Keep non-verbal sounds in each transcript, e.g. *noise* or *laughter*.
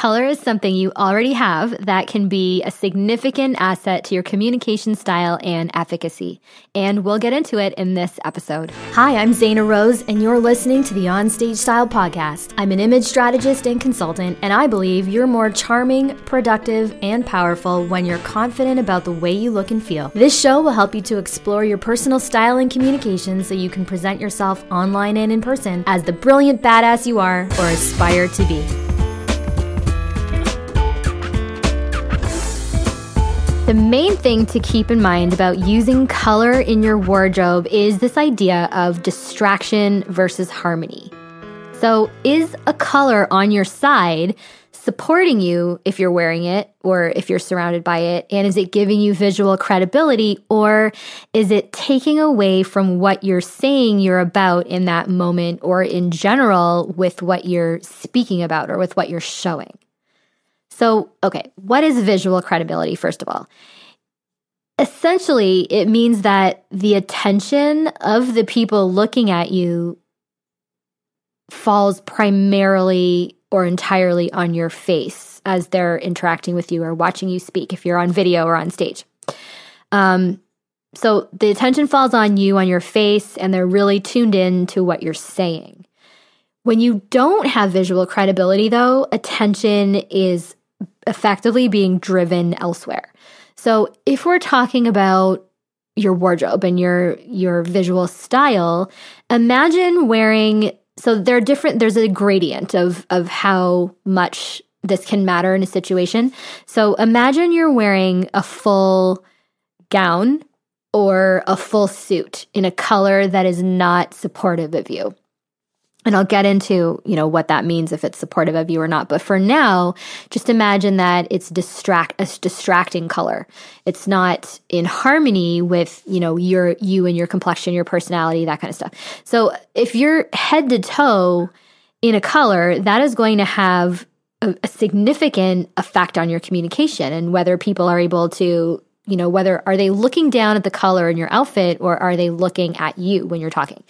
color is something you already have that can be a significant asset to your communication style and efficacy. And we'll get into it in this episode. Hi, I'm Zaina Rose, and you're listening to the Onstage Style Podcast. I'm an image strategist and consultant, and I believe you're more charming, productive, and powerful when you're confident about the way you look and feel. This show will help you to explore your personal style and communication so you can present yourself online and in person as the brilliant badass you are or aspire to be. The main thing to keep in mind about using color in your wardrobe is this idea of distraction versus harmony. So, is a color on your side supporting you if you're wearing it or if you're surrounded by it? And is it giving you visual credibility or is it taking away from what you're saying you're about in that moment or in general with what you're speaking about or with what you're showing? So, okay, what is visual credibility, first of all? Essentially, it means that the attention of the people looking at you falls primarily or entirely on your face as they're interacting with you or watching you speak if you're on video or on stage. Um, so the attention falls on you, on your face, and they're really tuned in to what you're saying. When you don't have visual credibility, though, attention is effectively being driven elsewhere. So if we're talking about your wardrobe and your your visual style, imagine wearing so there are different there's a gradient of of how much this can matter in a situation. So imagine you're wearing a full gown or a full suit in a color that is not supportive of you and I'll get into, you know, what that means if it's supportive of you or not. But for now, just imagine that it's distract a distracting color. It's not in harmony with, you know, your you and your complexion, your personality, that kind of stuff. So if you're head to toe in a color, that is going to have a, a significant effect on your communication and whether people are able to you know whether are they looking down at the color in your outfit or are they looking at you when you're talking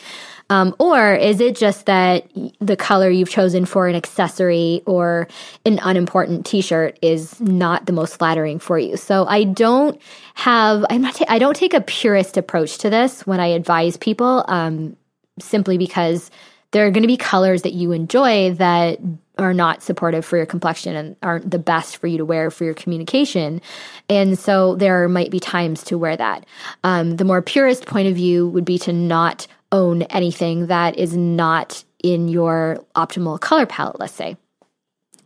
um, or is it just that the color you've chosen for an accessory or an unimportant t-shirt is not the most flattering for you? So I don't have, I'm not, ta- I don't take a purist approach to this when I advise people, um, simply because there are going to be colors that you enjoy that are not supportive for your complexion and aren't the best for you to wear for your communication. And so there might be times to wear that. Um, the more purist point of view would be to not own anything that is not in your optimal color palette, let's say.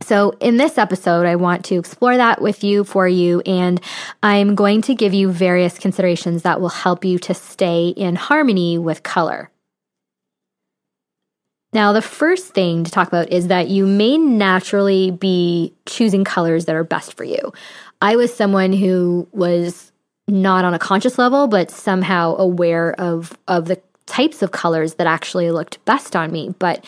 So, in this episode, I want to explore that with you for you, and I'm going to give you various considerations that will help you to stay in harmony with color. Now, the first thing to talk about is that you may naturally be choosing colors that are best for you. I was someone who was not on a conscious level, but somehow aware of, of the types of colors that actually looked best on me. But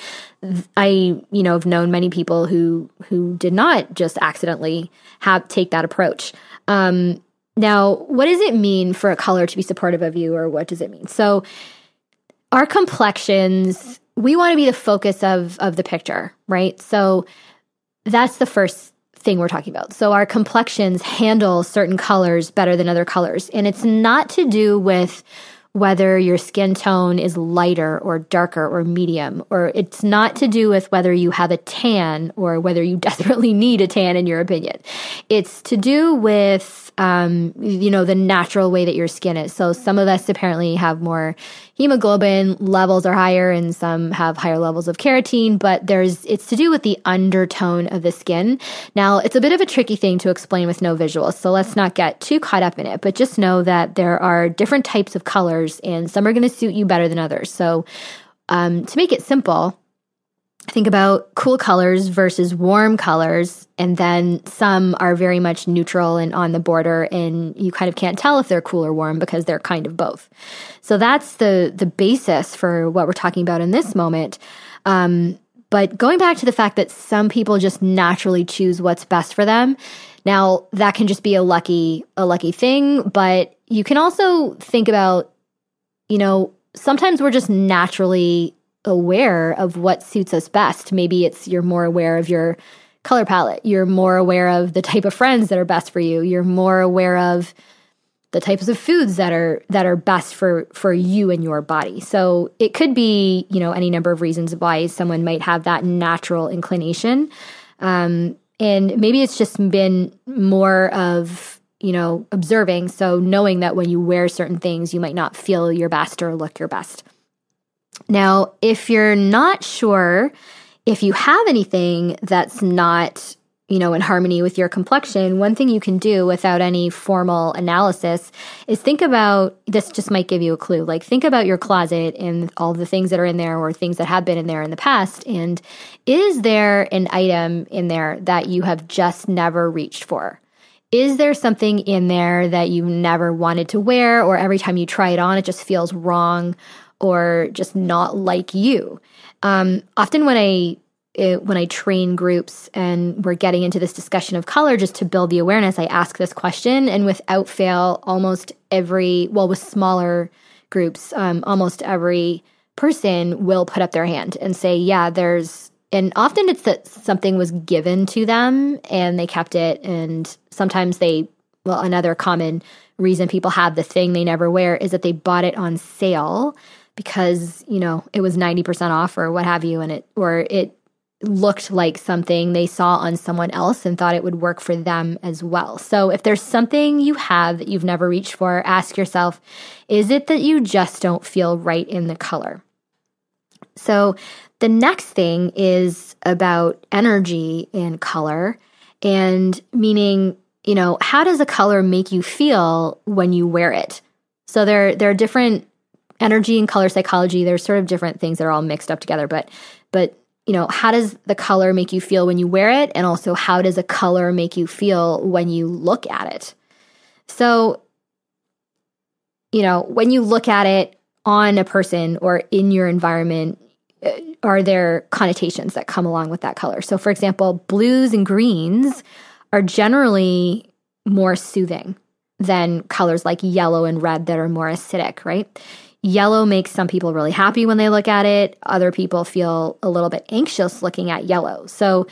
i you know have known many people who who did not just accidentally have take that approach. Um now what does it mean for a color to be supportive of you or what does it mean? So our complexions we want to be the focus of of the picture right so that's the first thing we're talking about. So our complexions handle certain colors better than other colors. And it's not to do with whether your skin tone is lighter or darker or medium, or it's not to do with whether you have a tan or whether you *laughs* desperately need a tan, in your opinion. It's to do with um, you know, the natural way that your skin is. So some of us apparently have more hemoglobin levels are higher and some have higher levels of keratin, but there's, it's to do with the undertone of the skin. Now it's a bit of a tricky thing to explain with no visuals. So let's not get too caught up in it, but just know that there are different types of colors and some are going to suit you better than others. So, um, to make it simple, think about cool colors versus warm colors and then some are very much neutral and on the border and you kind of can't tell if they're cool or warm because they're kind of both. So that's the the basis for what we're talking about in this moment. Um, but going back to the fact that some people just naturally choose what's best for them now that can just be a lucky a lucky thing but you can also think about you know sometimes we're just naturally aware of what suits us best. Maybe it's you're more aware of your color palette. You're more aware of the type of friends that are best for you. You're more aware of the types of foods that are that are best for for you and your body. So it could be, you know, any number of reasons why someone might have that natural inclination. Um, and maybe it's just been more of, you know, observing. So knowing that when you wear certain things, you might not feel your best or look your best. Now, if you're not sure if you have anything that's not you know, in harmony with your complexion, one thing you can do without any formal analysis is think about this just might give you a clue. Like think about your closet and all the things that are in there or things that have been in there in the past and is there an item in there that you have just never reached for? Is there something in there that you never wanted to wear or every time you try it on it just feels wrong or just not like you? Um, often when I it, when I train groups and we're getting into this discussion of color just to build the awareness, I ask this question. And without fail, almost every, well, with smaller groups, um, almost every person will put up their hand and say, yeah, there's, and often it's that something was given to them and they kept it. And sometimes they, well, another common reason people have the thing they never wear is that they bought it on sale because you know it was 90% off or what have you and it or it looked like something they saw on someone else and thought it would work for them as well. So if there's something you have that you've never reached for, ask yourself, is it that you just don't feel right in the color? So the next thing is about energy and color and meaning, you know, how does a color make you feel when you wear it? So there there are different energy and color psychology. There's sort of different things that are all mixed up together, but but you know, how does the color make you feel when you wear it? And also, how does a color make you feel when you look at it? So, you know, when you look at it on a person or in your environment, uh, are there connotations that come along with that color? So, for example, blues and greens are generally more soothing than colors like yellow and red that are more acidic, right? Yellow makes some people really happy when they look at it. Other people feel a little bit anxious looking at yellow. So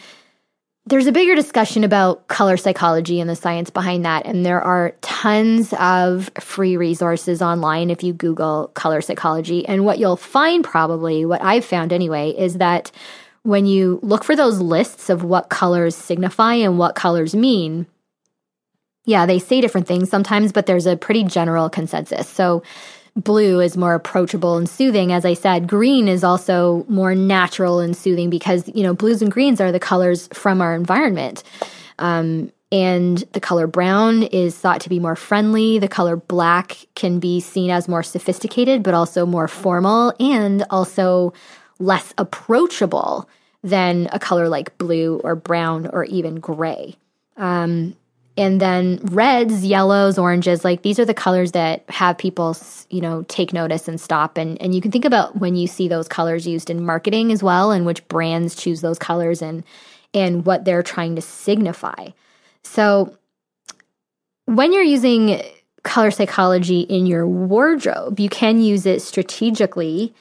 there's a bigger discussion about color psychology and the science behind that. And there are tons of free resources online if you Google color psychology. And what you'll find, probably, what I've found anyway, is that when you look for those lists of what colors signify and what colors mean, yeah, they say different things sometimes, but there's a pretty general consensus. So blue is more approachable and soothing. As I said, green is also more natural and soothing because, you know, blues and greens are the colors from our environment. Um, and the color brown is thought to be more friendly. The color black can be seen as more sophisticated, but also more formal and also less approachable than a color like blue or brown or even gray. Um, and then reds yellows oranges like these are the colors that have people you know take notice and stop. And and you can think about when you see those colors used in marketing as well and which brands choose those colors and and what they're trying to signify. So when you're using color psychology in your wardrobe you can use it strategically.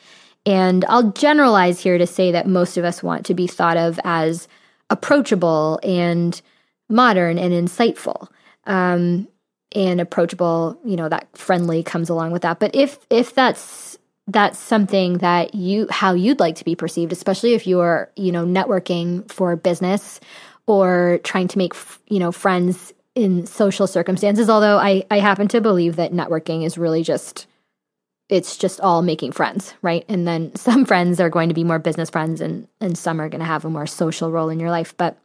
And I'll generalize here to say that most of us want to be thought of as approachable and modern and insightful um, and approachable you know that friendly comes along with that. But if if that's that's something that you how you'd like to be perceived especially if you're you know networking for business or trying to make you know friends in social circumstances although i i happen to believe that networking is really just it's just all making friends right? And then *laughs* some friends are going to be more business friends and and some are going to have a more social role in your life. But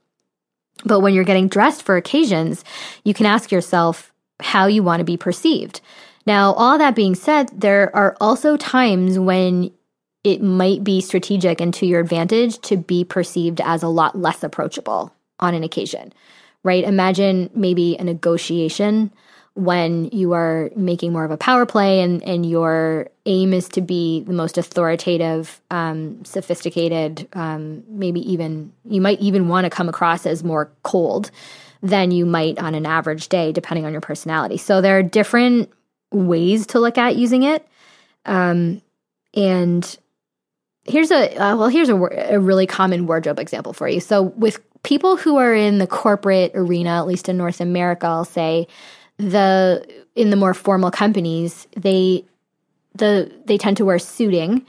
but when you're getting dressed for occasions, you can ask yourself how you want to be perceived. Now, all that being said, there are also times when it might be strategic and to your advantage to be perceived as a lot less approachable on an occasion, right? Imagine maybe a negotiation when you are making more of a power play and, and your aim is to be the most authoritative, um, sophisticated, um, maybe even, you might even want to come across as more cold than you might on an average day, depending on your personality. So there are different ways to look at using it. Um, and here's a uh, well here's a, a, really common wardrobe example for you so with people who are in the corporate arena, at least in North America, I'll say, the in the more formal companies, they the they tend to wear suiting,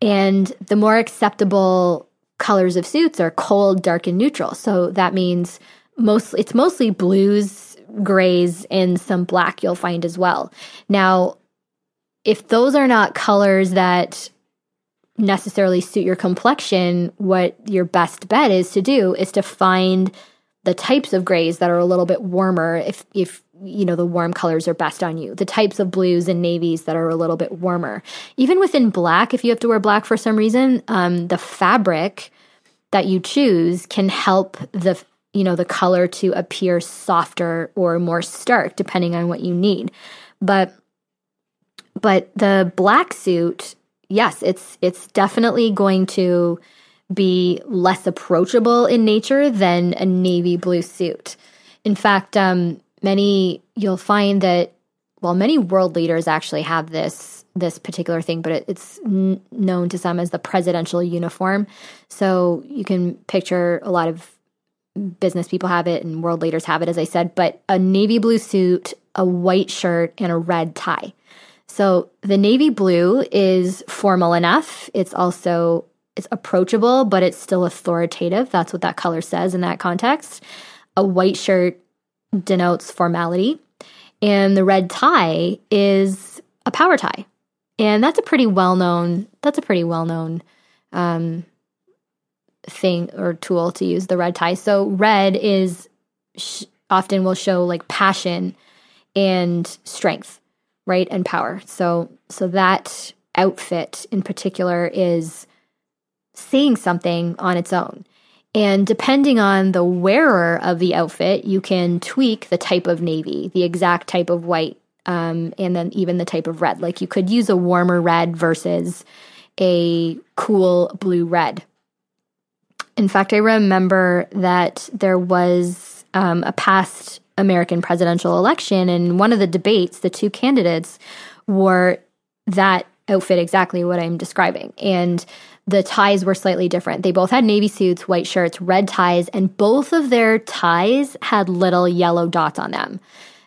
and the more acceptable colors of suits are cold, dark, and neutral. So that means most it's mostly blues, grays, and some black you'll find as well. Now, if those are not colors that necessarily suit your complexion, what your best bet is to do is to find the types of grays that are a little bit warmer if if you know the warm colors are best on you. The types of blues and navies that are a little bit warmer. Even within black if you have to wear black for some reason um, the fabric that you choose can help the you know the color to appear softer or more stark depending on what you need. But but the black suit yes it's it's definitely going to be less approachable in nature than a navy blue suit. In fact um, many you'll find that well many world leaders actually have this this particular thing but it, it's n- known to some as the presidential uniform. So you can picture a lot of business people have it and world leaders have it as i said but a navy blue suit a white shirt and a red tie. So the navy blue is formal enough. It's also it's approachable but it's still authoritative. That's what that color says in that context. A white shirt denotes formality, and the red tie is a power tie, and that's a pretty well known. That's a pretty well known um, thing or tool to use the red tie. So red is sh- often will show like passion and strength, right, and power. So so that outfit in particular is saying something on its own. And depending on the wearer of the outfit, you can tweak the type of navy, the exact type of white, um, and then even the type of red. Like you could use a warmer red versus a cool blue red. In fact, I remember that there was um, a past American presidential election, and one of the debates, the two candidates wore that outfit exactly what I'm describing. And the ties were slightly different. They both had navy suits, white shirts, red ties, and both of their ties had little yellow dots on them.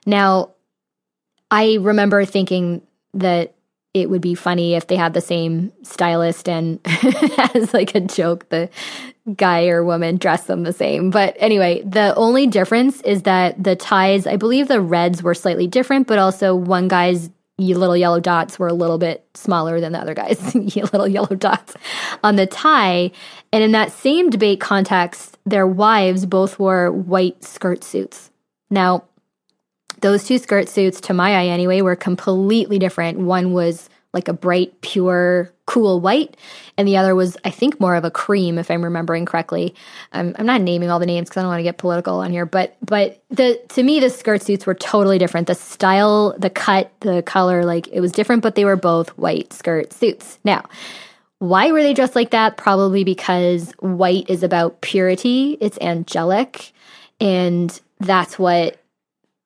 Now, I remember thinking that it would be funny if they had the same stylist and *laughs* as like a joke the guy or woman dressed them the same but anyway the only difference is that the ties i believe the reds were slightly different but also one guy's little yellow dots were a little bit smaller than the other guys, *laughs* little yellow dots on the tie. And in that same debate context, their wives both wore white skirt suits. Now, those two skirt suits, to my eye anyway, were completely different. One was like a bright, pure, cool white, and the other was, I think, more of a cream, if I'm remembering correctly. I'm, I'm not naming all the names because I don't want to get political on here, but but the to me the skirt suits were totally different. The style, the cut, the color, like it was different, but they were both white skirt suits. Now. Why were they dressed like that? Probably because white is about purity, it's angelic, and that's what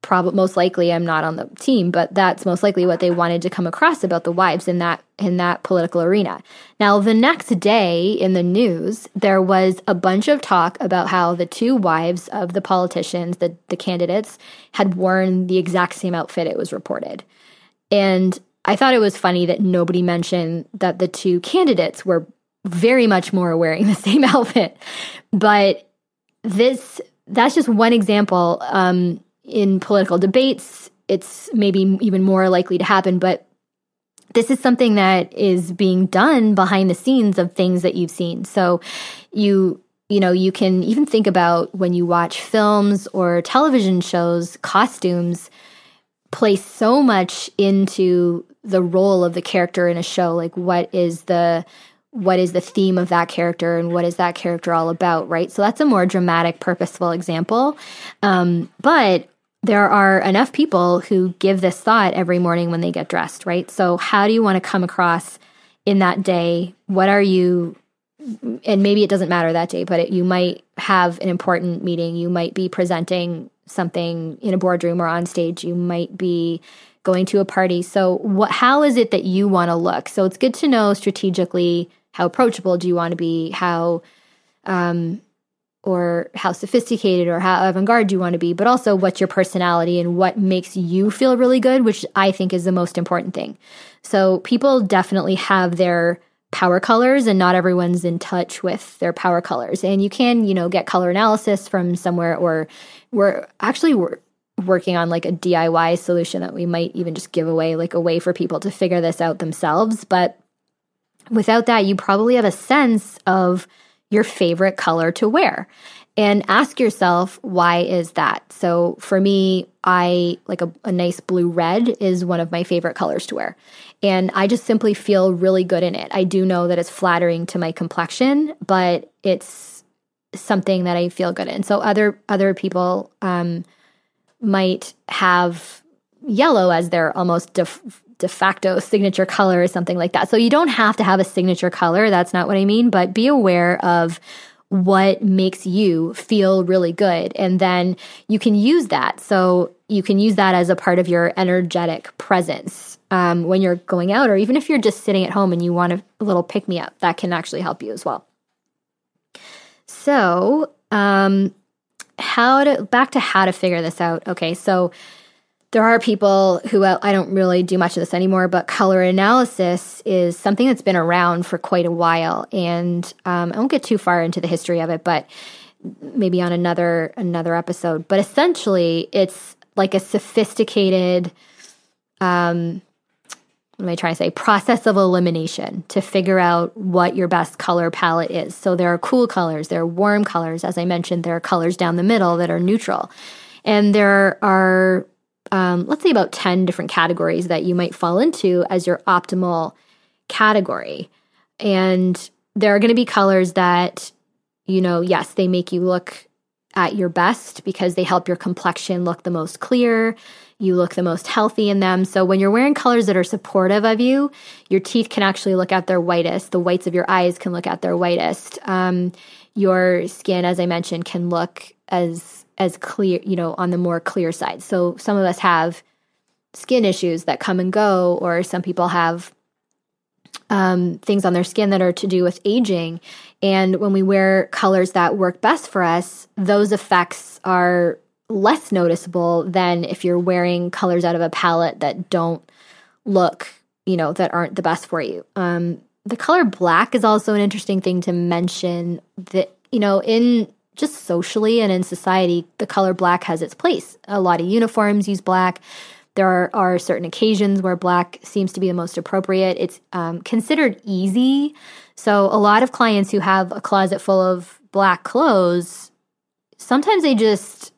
probably most likely I'm not on the team, but that's most likely what they wanted to come across about the wives in that in that political arena. Now, the next day in the news, there was a bunch of talk about how the two wives of the politicians, the the candidates, had worn the exact same outfit it was reported. And I thought it was funny that nobody mentioned that the two candidates were very much more wearing *laughs* the same outfit. But this that's just one example. Um, in political debates, it's maybe even more likely to happen, but this is something that is being done behind the scenes of things that you've seen. So you you know, you can even think about when you watch films or television shows, costumes play so much into the role of the character in a show. Like what is the what is the theme of that character and what is that character all about, right? So that's a more dramatic, purposeful example. Um, but there are enough people who give this thought every morning when they get dressed, right? So, how do you want to come across in that day? What are you, and maybe it doesn't matter that day, but it, you might have an important meeting. You might be presenting something in a boardroom or on stage. You might be going to a party. So, what, how is it that you want to look? So, it's good to know strategically how approachable do you want to be? How, um, or how sophisticated or how avant-garde you want to be, but also what's your personality and what makes you feel really good, which I think is the most important thing. So people definitely have their power colors and not everyone's in touch with their power colors. And you can, you know, get color analysis from somewhere or we're actually we're working on like a DIY solution that we might even just give away like a way for people to figure this out themselves, but without that you probably have a sense of your favorite color to wear. And ask yourself, why is that? So for me, I like a, a, nice blue red is one of my favorite colors to wear. And I just simply feel really good in it. I do know that it's flattering to my complexion, but it's something that I feel good in. So other other people um, might have yellow as their almost def- de facto signature color or something like that. So you don't have to have a signature color. That's not what I mean, but be aware of what makes you feel really good. And then you can use that. So you can use that as a part of your energetic presence um, when you're going out, or even if you're just sitting at home and you want a, little pick me up, that can actually help you as well. So, um, how to back to how to figure this out. Okay, so there are people who I don't really do much of this anymore, but color analysis is something that's been around for quite a while, and um, I won't get too far into the history of it, but maybe on another another episode. But essentially, it's like a sophisticated, um, what am I trying to say? Process of elimination to figure out what your best color palette is. So there are cool colors, there are warm colors. As I mentioned, there are colors down the middle that are neutral, and there are um, let's say about 10 different categories that you might fall into as your optimal category. And there are going to be colors that, you know, yes, they make you look at your best because they help your complexion look the most clear. You look the most healthy in them. So when you're wearing colors that are supportive of you, your teeth can actually look at their whitest. The whites of your eyes can look at their whitest. Um, your skin, as I mentioned, can look as as clear, you know, on the more clear side. So some of us have skin issues that come and go, or some people have um, things on their skin that are to do with aging. And when we wear colors that work best for us, those effects are less noticeable than if you're wearing colors out of a palette that don't look, you know, that aren't the best for you. Um, the color black is also an interesting thing to mention that, you know, in just socially and in society, the color black has its place. A lot of uniforms use black. There are, are certain occasions where black seems to be the most appropriate. It's um, considered easy. So, a lot of clients who have a closet full of black clothes, sometimes they just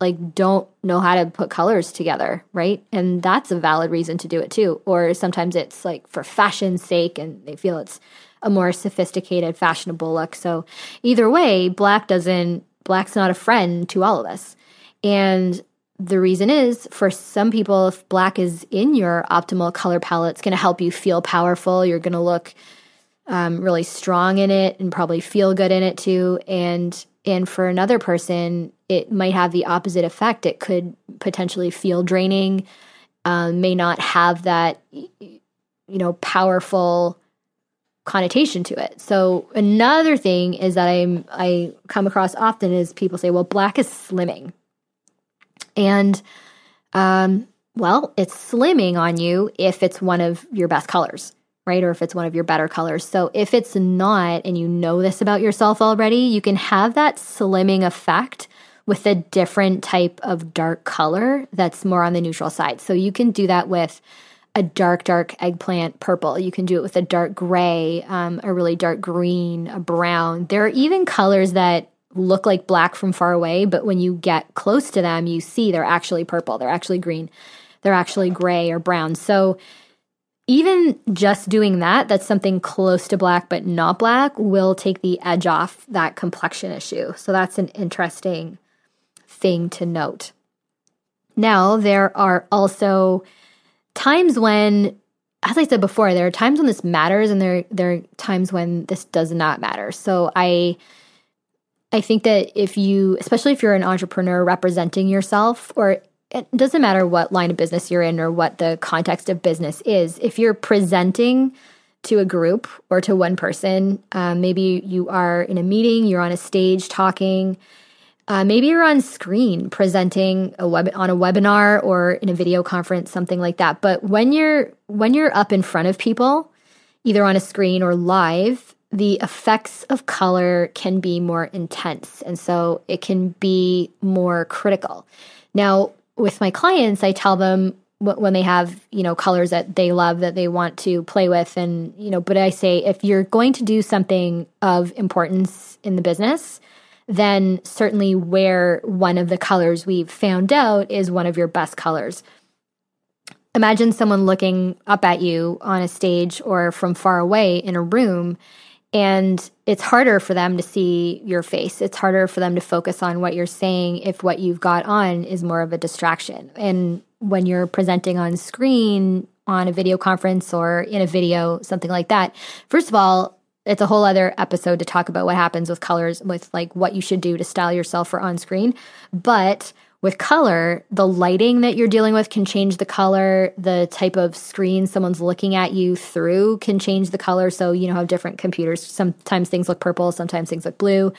like don't know how to put colors together, right? And that's a valid reason to do it too. Or sometimes it's like for fashion's sake and they feel it's a more sophisticated, fashionable look. So either way, black doesn't, black's not a friend to all of us. And the reason is for some people, if black is in your optimal color palette, it's going to help you feel powerful. You're going to look um, really strong in it and probably feel good in it too. And and for another person, it might have the opposite effect. It could potentially feel draining, um, may not have that, you know, powerful connotation to it. So another thing is that I'm I come across often is people say, "Well, black is slimming," and um, well, it's slimming on you if it's one of your best colors, right? Or if it's one of your better colors. So if it's not, and you know this about yourself already, you can have that slimming effect with a different type of dark color that's more on the neutral side. So you can do that with a dark, dark eggplant purple. You can do it with a dark gray, um, a really dark green, a brown. There are even colors that look like black from far away, but when you get close to them, you see they're actually purple, they're actually green, they're actually gray or brown. So even just doing that, that's something close to black but not black, will take the edge off that complexion issue. So that's an interesting thing to note. Now, there are also times when as I said before, there are times when this matters and there there are times when this does not matter. So I I think that if you especially if you're an entrepreneur representing yourself or it doesn't matter what line of business you're in or what the context of business is, if you're presenting to a group or to one person. Um, maybe you are in a meeting, you're on a stage talking. Uh, maybe you're on screen presenting a web on a webinar or in a video conference, something like that. But when you're when you're up in front of people, either on a screen or live, the effects of color can be more intense, and so it can be more critical. Now, with my clients, I tell them when they have you know colors that they love that they want to play with and you know but i say if you're going to do something of importance in the business then certainly wear one of the colors we've found out is one of your best colors imagine someone looking up at you on a stage or from far away in a room and it's harder for them to see your face. It's harder for them to focus on what you're saying if what you've got on is more of a distraction. And when you're presenting on screen on a video conference or in a video, something like that, first of all, it's a whole other episode to talk about what happens with colors, with like what you should do to style yourself for on screen. But with color, the lighting that you're dealing with can change the color. The type of screen someone's looking at you through can change the color. So, you know how different computers, sometimes things look purple, sometimes things look blue.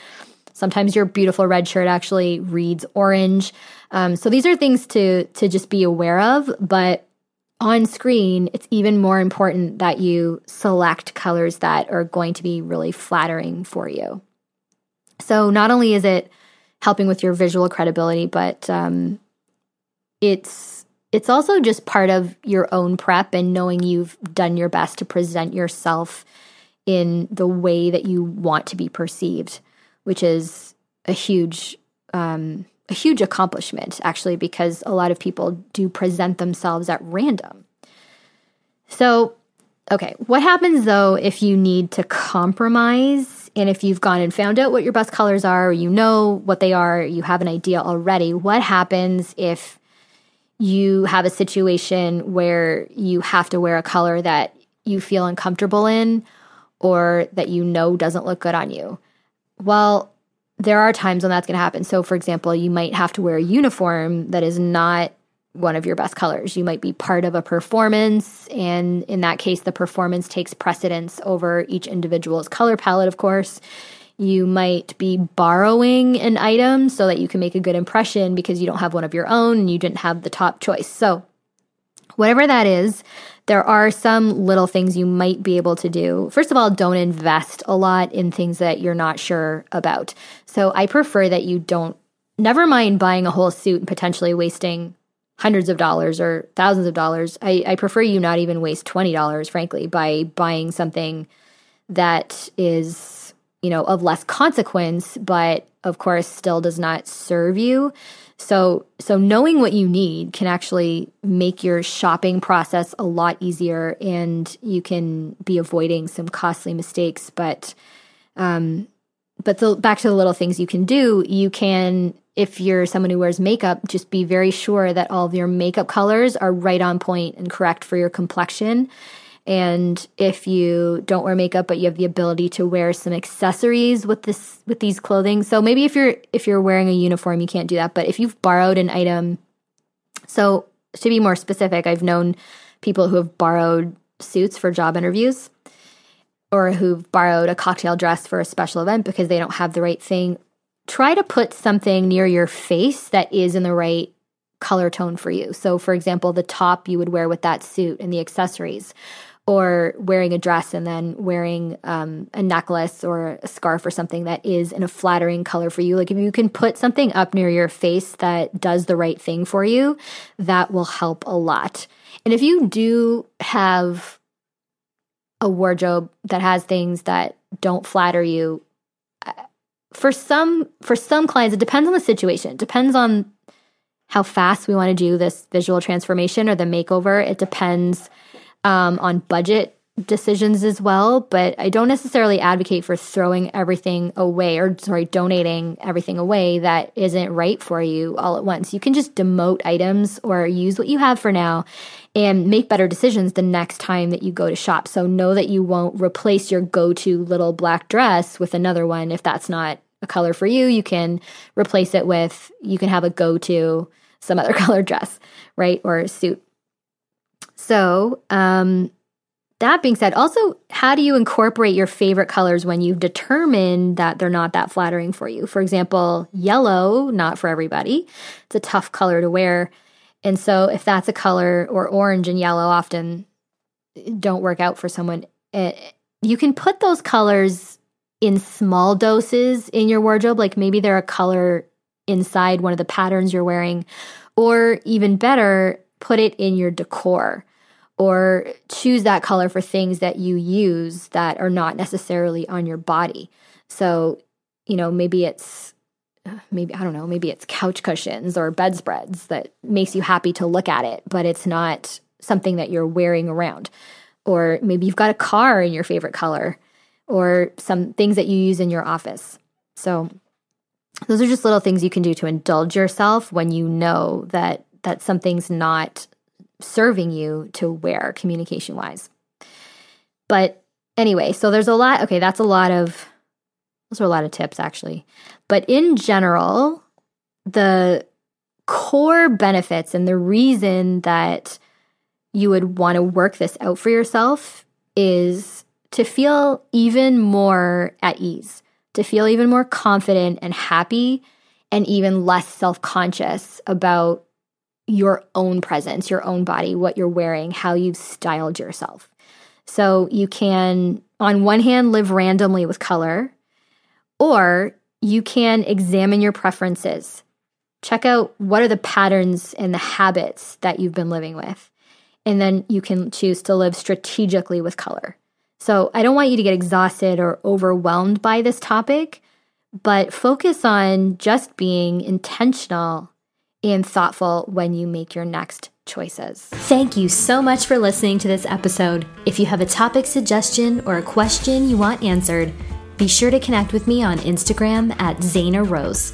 Sometimes your beautiful red shirt actually reads orange. Um, so these are things to to just be aware of. But on screen, it's even more important that you select colors that are going to be really flattering for you. So not only is it helping with your visual credibility, but um, it's it's also just part of your own prep and knowing you've done your best to present yourself in the way that you want to be perceived, which is a huge um, a huge accomplishment actually because a lot of people do present themselves at random. So, okay, what happens though if you need to compromise and if you've gone and found out what your best colors are, or you know what they are, you have an idea already, what happens if you have a situation where you have to wear a color that you feel uncomfortable in or that you know doesn't look good on you? Well, there are times when that's going to happen. So, for example, you might have to wear a uniform that is not one of your best colors. You might be part of a performance, and in that case, the performance takes precedence over each individual's color palette, of course. You might be borrowing an item so that you can make a good impression because you don't have one of your own and you didn't have the top choice. So, whatever that is, there are some little things you might be able to do. First of all, don't invest a lot in things that you're not sure about. So, I prefer that you don't, never mind buying a whole suit and potentially wasting hundreds of dollars or thousands of dollars. I, I prefer you not even waste $20, frankly, by buying something that is, you know, of less consequence, but of course still does not serve you. So, so knowing what you need can actually make your shopping process a lot easier and you can be avoiding some costly mistakes. But, um, but the, back to the little things you can do, you can if you're someone who wears makeup, just be very sure that all of your makeup colors are right on point and correct for your complexion. And if you don't wear makeup but you have the ability to wear some accessories with this with these clothing. So maybe if you're if you're wearing a uniform you can't do that, but if you've borrowed an item so to be more specific, I've known people who have borrowed suits for job interviews or who've borrowed a cocktail dress for a special event because they don't have the right thing try to put something near your face that is in the right color tone for you. So, for example, the top you would wear with that suit and the accessories, or wearing a dress and then wearing um, a necklace or a scarf or something that is in a flattering color for you. Like, if you can put something up near your face that does the right thing for you, that will help a lot. And if you do have a wardrobe that has things that don't flatter you, for some for some clients it depends on the situation it depends on how fast we want to do this visual transformation or the makeover it depends um, on budget decisions as well but i don't necessarily advocate for throwing everything away or sorry donating everything away that isn't right for you all at once. You can just demote items or use what you have for now and make better decisions the next time that you go to shop. So know that you won't replace your go-to little black dress with another one. If that's not a color for you you can replace it with you can have a go-to some other *laughs* color dress right? Or suit so um that being said, also, how do you incorporate your favorite colors when you've determined that they're not that flattering for you? For example, yellow, not for everybody. It's a tough color to wear. And so, if that's a color, or orange and yellow often don't work out for someone, it, eh, you can put those colors in small doses in your wardrobe. Like maybe they're a color inside one of the patterns you're wearing, or even better, put it in your decor or choose that color for things that you use that are not necessarily on your body. So, you know, maybe it's *sighs* maybe I don't know, maybe it's couch cushions or bedspreads that makes you happy to look at it, but it's not something that you're wearing around. Or maybe you've got a car in your favorite color or some things that you use in your office. So, those are just little things you can do to indulge yourself when you know that that something's not serving you to wear communication wise. But anyway, so there's a lot. Okay, that's a lot of, those are a lot of tips actually. But in general, the core benefits and the reason that you would want to work this out for yourself is to feel even more at ease, to feel even more confident and happy, and even less self conscious about your own presence, your own body, what you're wearing, how you've styled yourself. So you can, on one hand, live randomly with color, or you can examine your preferences. Check out what are the patterns and the habits that you've been living with. And then you can choose to live strategically with color. So I don't want you to get exhausted or overwhelmed by this topic, but focus on just being intentional and thoughtful when you make your next choices. Thank you so much for listening to this episode. If you have a topic suggestion or a question you want answered, be sure to connect with me on Instagram at Zaina Rose.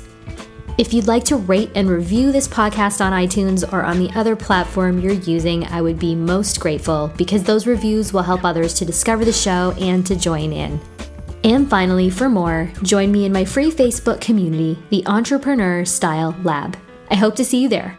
If you'd like to rate and review this podcast on iTunes or on the other platform you're using, I would be most grateful because those reviews will help others to discover the show and to join in. And finally, for more, join me in my free Facebook community, the Entrepreneur Style Lab. I hope to see you there.